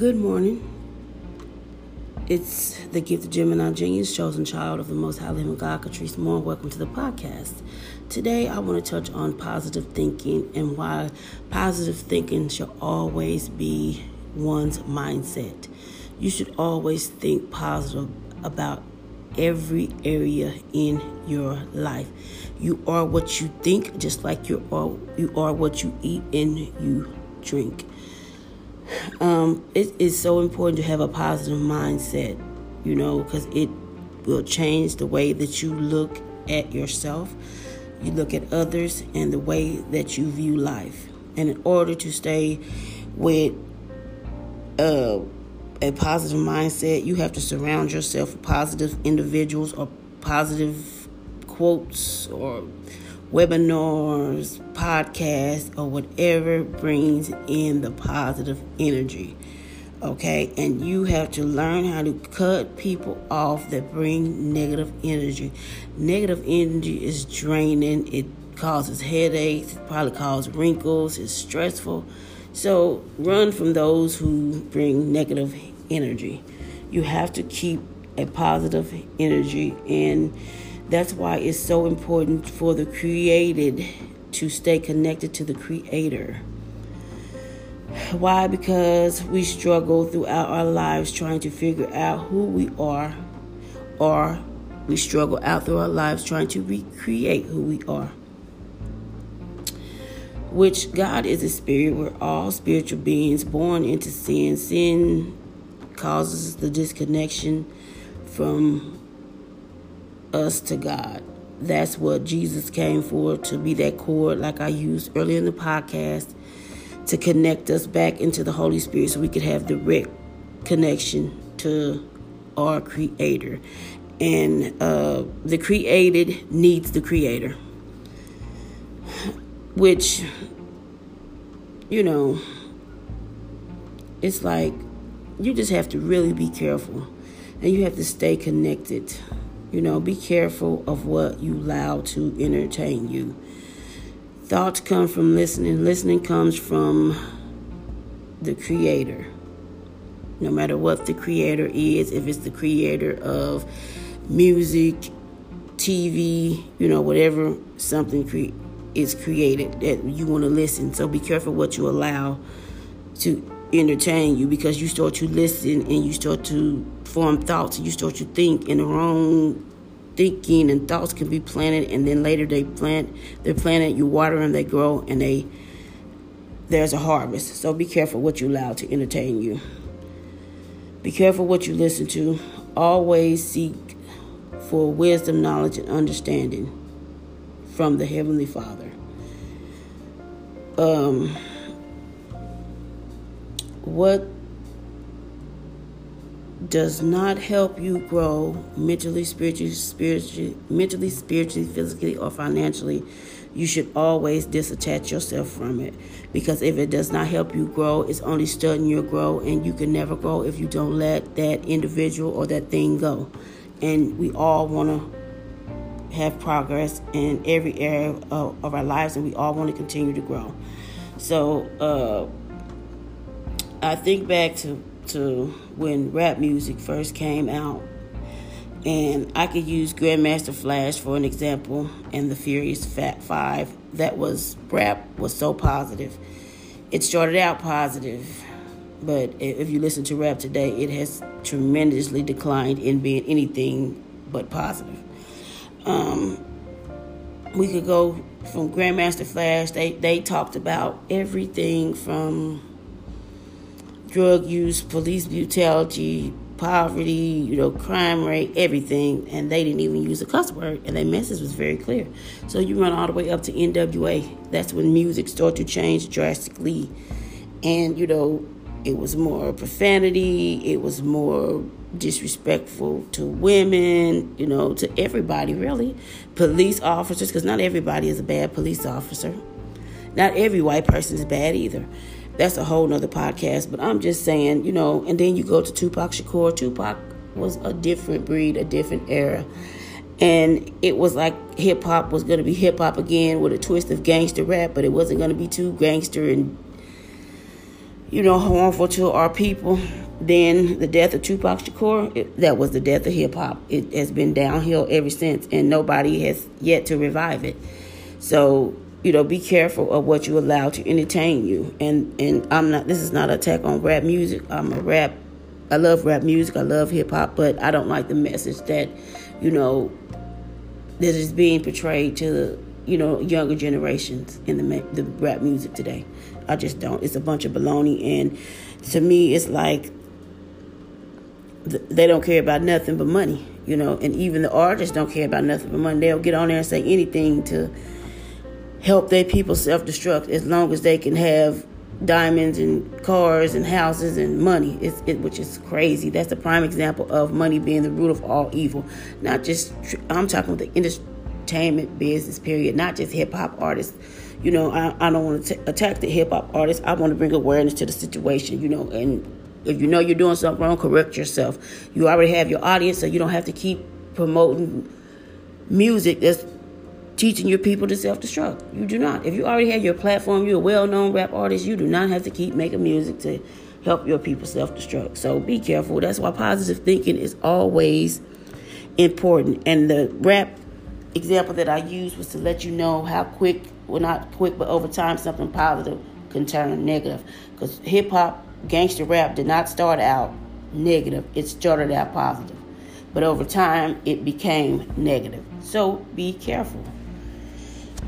Good morning. It's the gift of Gemini genius, chosen child of the Most High Living God, Catrice Moore. Welcome to the podcast. Today, I want to touch on positive thinking and why positive thinking should always be one's mindset. You should always think positive about every area in your life. You are what you think, just like you are you are what you eat and you drink. Um, it is so important to have a positive mindset, you know, because it will change the way that you look at yourself, you look at others, and the way that you view life. And in order to stay with uh, a positive mindset, you have to surround yourself with positive individuals or positive quotes or webinars, podcasts, or whatever brings in the positive energy. Okay, and you have to learn how to cut people off that bring negative energy. Negative energy is draining, it causes headaches, it probably causes wrinkles, it's stressful. So run from those who bring negative energy. You have to keep a positive energy and that's why it's so important for the created to stay connected to the creator. Why? Because we struggle throughout our lives trying to figure out who we are, or we struggle out through our lives trying to recreate who we are. Which God is a spirit. We're all spiritual beings born into sin. Sin causes the disconnection from us to God. That's what Jesus came for to be that cord, like I used earlier in the podcast, to connect us back into the Holy Spirit so we could have direct connection to our Creator. And uh, the created needs the Creator, which, you know, it's like you just have to really be careful and you have to stay connected you know, be careful of what you allow to entertain you. Thoughts come from listening, listening comes from the Creator. No matter what the Creator is, if it's the Creator of music, TV, you know, whatever something cre- is created that you want to listen. So be careful what you allow to entertain you because you start to listen and you start to form thoughts. You start to think in the wrong thinking and thoughts can be planted and then later they plant they're planted you water them they grow and they there's a harvest. So be careful what you allow to entertain you. Be careful what you listen to. Always seek for wisdom knowledge and understanding from the heavenly father. Um what does not help you grow mentally, spiritually, spiritually, mentally, spiritually, physically, or financially, you should always disattach yourself from it. Because if it does not help you grow, it's only studying your grow, and you can never grow if you don't let that individual or that thing go. And we all want to have progress in every area of, of, our lives, and we all want to continue to grow. So, uh, I think back to, to when rap music first came out, and I could use Grandmaster Flash for an example, and the Furious Fat Five. That was rap was so positive. It started out positive, but if you listen to rap today, it has tremendously declined in being anything but positive. Um, we could go from Grandmaster Flash. They they talked about everything from drug use, police brutality, poverty, you know, crime rate, everything, and they didn't even use a cuss word, and their message was very clear. So you run all the way up to NWA. That's when music started to change drastically, and you know, it was more profanity. It was more disrespectful to women, you know, to everybody really. Police officers, because not everybody is a bad police officer. Not every white person is bad either that's a whole nother podcast. But I'm just saying, you know, and then you go to Tupac Shakur. Tupac was a different breed, a different era. And it was like hip hop was going to be hip hop again with a twist of gangster rap, but it wasn't going to be too gangster and you know, harmful to our people Then the death of Tupac Shakur. It, that was the death of hip hop. It has been downhill ever since, and nobody has yet to revive it. So, you know, be careful of what you allow to entertain you. And and I'm not. This is not an attack on rap music. I'm a rap. I love rap music. I love hip hop, but I don't like the message that, you know, that is being portrayed to the you know younger generations in the the rap music today. I just don't. It's a bunch of baloney, and to me, it's like they don't care about nothing but money, you know. And even the artists don't care about nothing but money. They'll get on there and say anything to help their people self-destruct, as long as they can have diamonds and cars and houses and money, it's, it, which is crazy. That's the prime example of money being the root of all evil. Not just I'm talking the entertainment business, period. Not just hip hop artists you know, I, I don't want to attack the hip hop artists. I want to bring awareness to the situation, you know, and if you know you're doing something wrong, correct yourself. You already have your audience, so you don't have to keep promoting music that's teaching your people to self destruct. You do not. If you already have your platform, you're a well known rap artist, you do not have to keep making music to help your people self destruct. So be careful. That's why positive thinking is always important. And the rap example that I used was to let you know how quick well, not quick, but over time, something positive can turn negative. Because hip hop, gangster rap did not start out negative, it started out positive. But over time, it became negative. So be careful.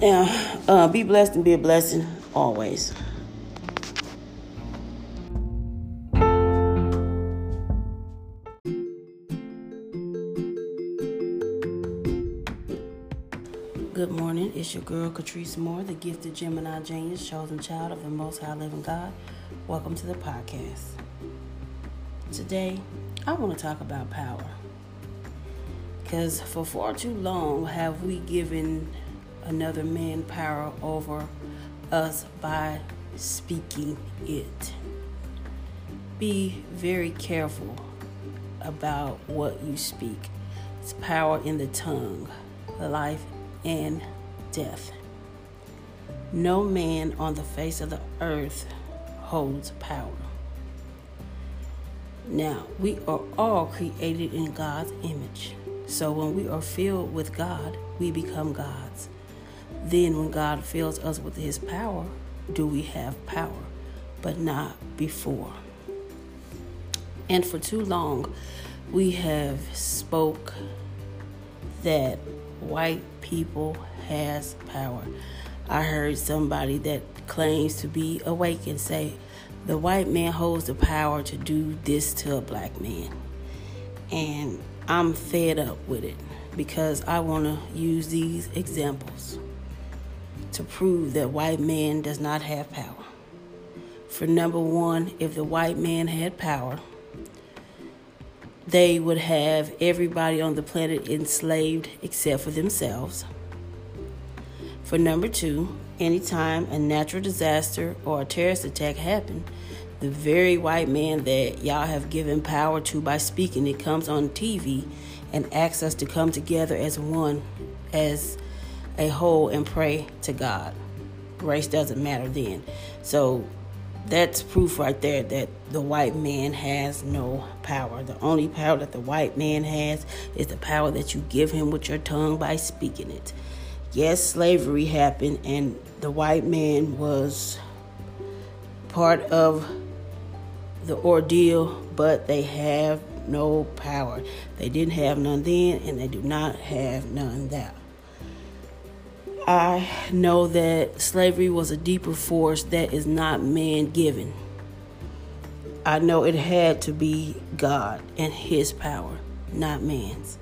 Now, uh, be blessed and be a blessing always. Good morning. It's your girl, Catrice Moore, the gifted Gemini genius, chosen child of the Most High Living God. Welcome to the podcast. Today, I want to talk about power. Because for far too long have we given another man power over us by speaking it. Be very careful about what you speak. It's power in the tongue. Life and death. No man on the face of the earth holds power. Now, we are all created in God's image. So when we are filled with God, we become gods. Then, when God fills us with His power, do we have power, but not before. And for too long, we have spoke that white people has power. I heard somebody that claims to be awake and say, the white man holds the power to do this to a black man. And I'm fed up with it because I want to use these examples to prove that white man does not have power. For number one, if the white man had power, they would have everybody on the planet enslaved except for themselves. For number two, anytime a natural disaster or a terrorist attack happened, the very white man that y'all have given power to by speaking it comes on TV and asks us to come together as one, as a whole, and pray to God. Race doesn't matter then. So that's proof right there that the white man has no power. The only power that the white man has is the power that you give him with your tongue by speaking it. Yes, slavery happened, and the white man was part of the ordeal, but they have no power. They didn't have none then, and they do not have none now. I know that slavery was a deeper force that is not man given. I know it had to be God and His power, not man's.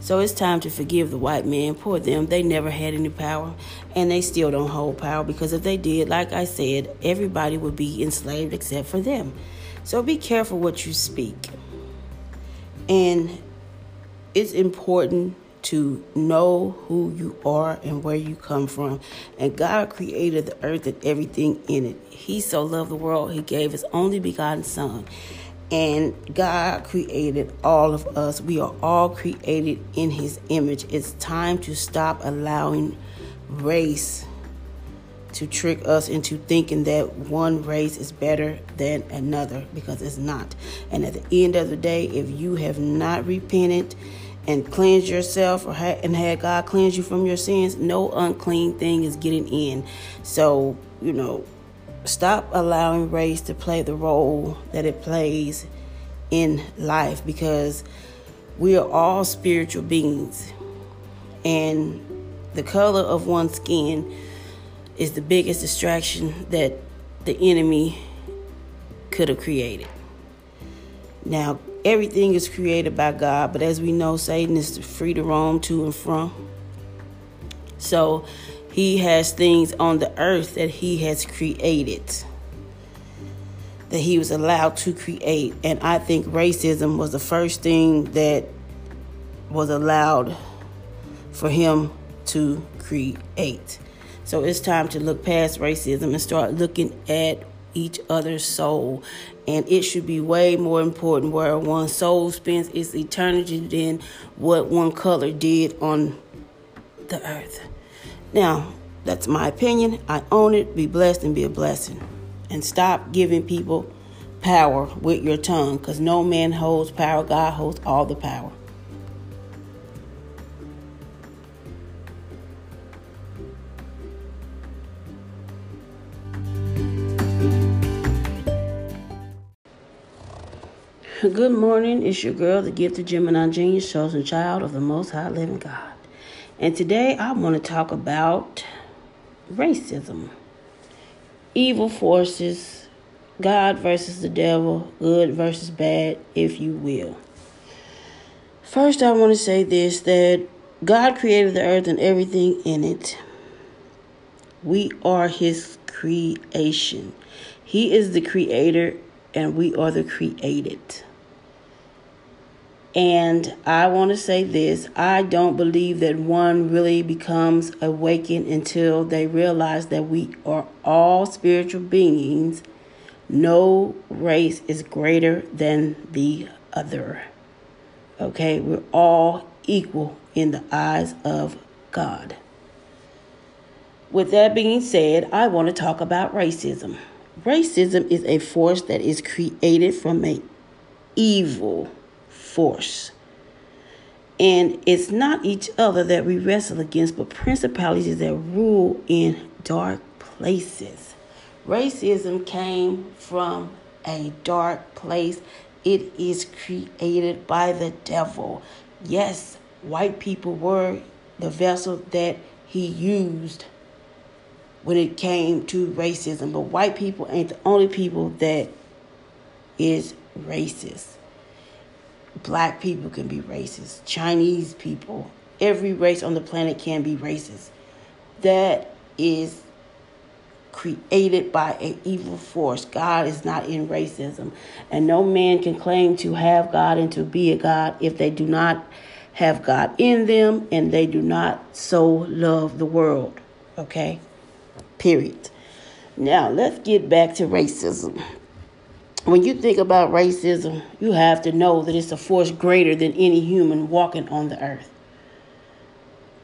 So it's time to forgive the white man. Poor them. They never had any power, and they still don't hold power because if they did, like I said, everybody would be enslaved except for them. So be careful what you speak. And it's important to know who you are and where you come from. And God created the earth and everything in it. He so loved the world, He gave His only begotten Son. And God created all of us. We are all created in His image. It's time to stop allowing race to trick us into thinking that one race is better than another because it's not. And at the end of the day, if you have not repented and cleanse yourself or ha- and had God cleanse you from your sins, no unclean thing is getting in. So, you know, stop allowing race to play the role that it plays in life because we are all spiritual beings. And the color of one's skin is the biggest distraction that the enemy could have created. Now, everything is created by God, but as we know, Satan is free to roam to and from. So, he has things on the earth that he has created, that he was allowed to create. And I think racism was the first thing that was allowed for him to create. So it's time to look past racism and start looking at each other's soul. And it should be way more important where one soul spends its eternity than what one color did on the earth. Now, that's my opinion. I own it. Be blessed and be a blessing. And stop giving people power with your tongue because no man holds power. God holds all the power. Good morning. It's your girl, the gifted Gemini genius, chosen child of the Most High Living God. And today I want to talk about racism, evil forces, God versus the devil, good versus bad, if you will. First, I want to say this that God created the earth and everything in it. We are His creation. He is the creator, and we are the created. And I want to say this I don't believe that one really becomes awakened until they realize that we are all spiritual beings. No race is greater than the other. Okay, we're all equal in the eyes of God. With that being said, I want to talk about racism. Racism is a force that is created from a evil force. And it's not each other that we wrestle against, but principalities that rule in dark places. Racism came from a dark place. It is created by the devil. Yes, white people were the vessel that he used when it came to racism, but white people ain't the only people that is racist black people can be racist, Chinese people, every race on the planet can be racist. That is created by an evil force. God is not in racism. And no man can claim to have God and to be a God if they do not have God in them and they do not so love the world. Okay? Period. Now, let's get back to racism when you think about racism, you have to know that it's a force greater than any human walking on the earth.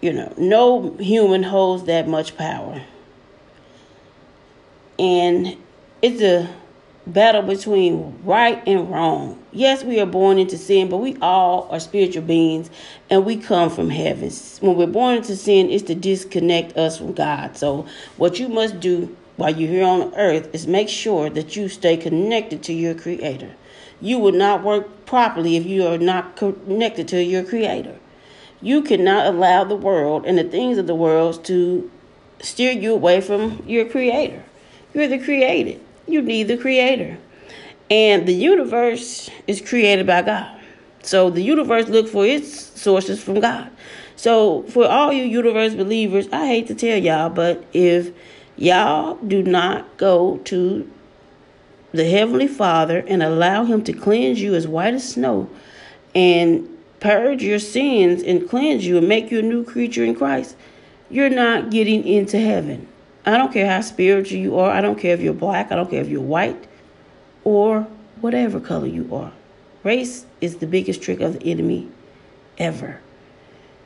You know, no human holds that much power. And it's a battle between right and wrong. Yes, we are born into sin, but we all are spiritual beings and we come from heaven. When we're born into sin, it's to disconnect us from God. So, what you must do while you're here on earth is make sure that you stay connected to your creator. You will not work properly if you are not connected to your creator. You cannot allow the world and the things of the world to steer you away from your creator. You're the created. You need the creator. And the universe is created by God. So the universe looks for its sources from God. So for all you universe believers, I hate to tell y'all, but if Y'all do not go to the Heavenly Father and allow Him to cleanse you as white as snow and purge your sins and cleanse you and make you a new creature in Christ. You're not getting into heaven. I don't care how spiritual you are. I don't care if you're black. I don't care if you're white or whatever color you are. Race is the biggest trick of the enemy ever.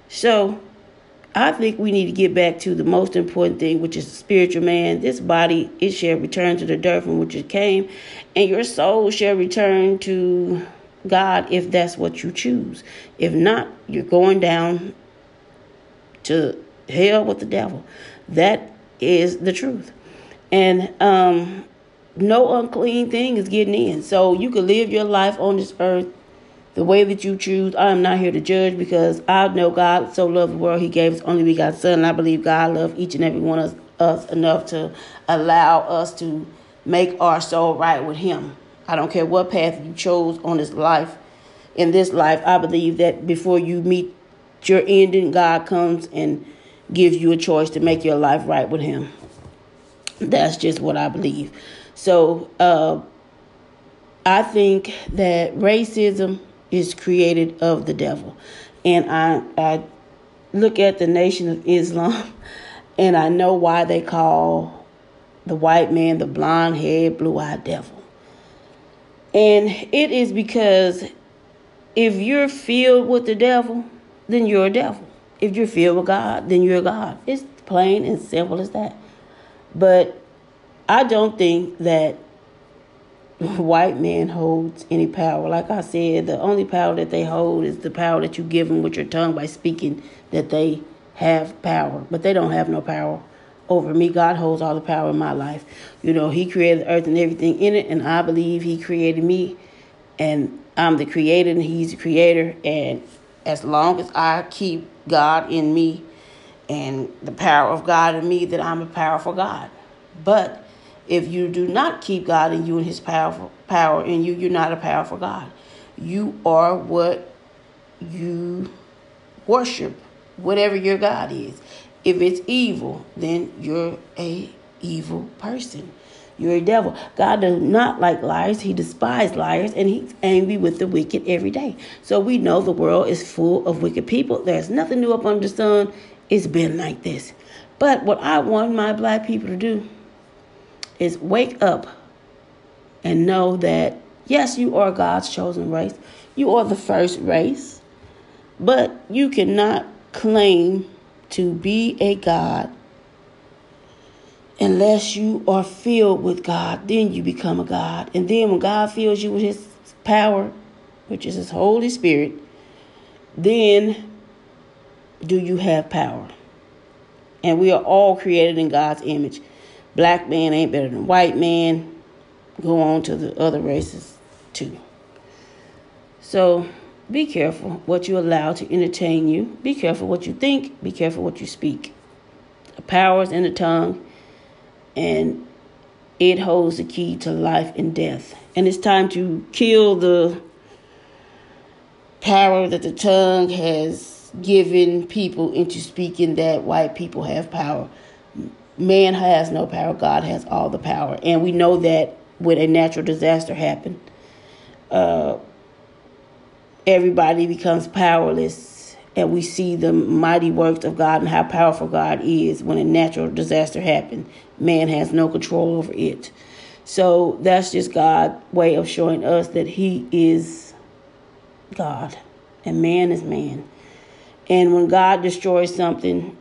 So, I think we need to get back to the most important thing, which is the spiritual man. This body, it shall return to the dirt from which it came, and your soul shall return to God if that's what you choose. If not, you're going down to hell with the devil. That is the truth. And um, no unclean thing is getting in. So you can live your life on this earth the way that you choose. I am not here to judge because I know God so loved the world, He gave His only begotten Son. And I believe God loved each and every one of us enough to allow us to make our soul right with Him. I don't care what path you chose on this life. In this life, I believe that before you meet your ending, God comes and gives you a choice to make your life right with Him. That's just what I believe. So, uh, I think that racism is created of the devil. And I, I look at the nation of Islam and I know why they call the white man the blonde haired, blue eyed devil. And it is because if you're filled with the devil, then you're a devil. If you're filled with God, then you're a God. It's plain and simple as that. But I don't think that white man holds any power. Like I said, the only power that they hold is the power that you give them with your tongue by speaking that they have power. But they don't have no power over me. God holds all the power in my life. You know, He created the earth and everything in it, and I believe He created me, and I'm the creator and He's the creator. And as long as I keep God in me and the power of God in me, that I'm a powerful God. But if you do not keep God in you and His powerful power in you, you're not a powerful God. You are what you worship, whatever your God is. If it's evil, then you're a evil person. You're a devil. God does not like liars. He despises liars and he's angry with the wicked every day. So we know the world is full of wicked people. There's nothing new up under the sun. It's been like this. But what I want my black people to do is wake up and know that, yes, you are God's chosen race. You are the first race. But you cannot claim to be a God unless you are filled with God. Then you become a God. And then when God fills you with His power, which is His Holy Spirit, then do you have power. And we are all created in God's image black man ain't better than white man. Go on to the other races too. So be careful what you allow to entertain you. Be careful what you think. Be careful what you speak. The power is in the tongue, and it holds the key to life and death. And it's time to kill the power that the tongue has given people into speaking that white people have power man has no power, God has all the power. And we know that when a natural disaster happened, uh, everybody becomes powerless. And we see the mighty works of God and how powerful God is when a natural disaster happened. Man has no control over it. So that's just God's way of showing us that He is God and man is man. And when God destroys something,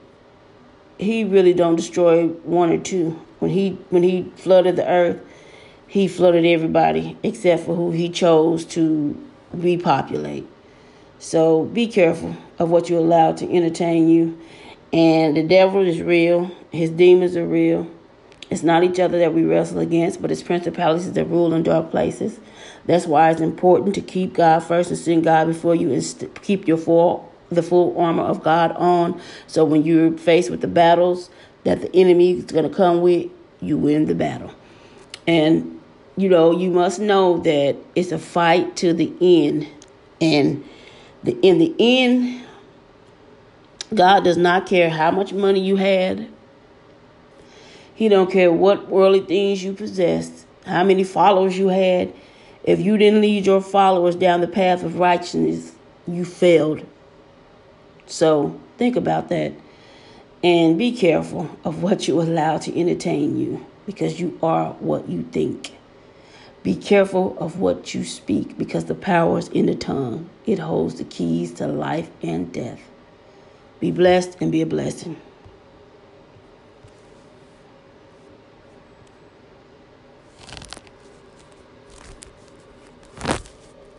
he really don't destroy one or two. When he when he flooded the earth, he flooded everybody except for who he chose to repopulate. So be careful of what you allow to entertain you. And the devil is real. His demons are real. It's not each other that we wrestle against, but it's principalities that rule in dark places. That's why it's important to keep God first and send God before you and st- keep your full the full armor of God on. So when you're faced with the battles that the enemy is going to come with, you win the battle. And, you know, you must know that it's a fight to the end. And the, in the end, God does not care how much money you had. He don't care what worldly things you possessed, how many followers you had. If you didn't lead your followers down the path of righteousness, you failed. So think about that and be careful of what you allow to entertain you because you are what you think. Be careful of what you speak because the power is in the tongue. It holds the keys to life and death. Be blessed and be a blessing.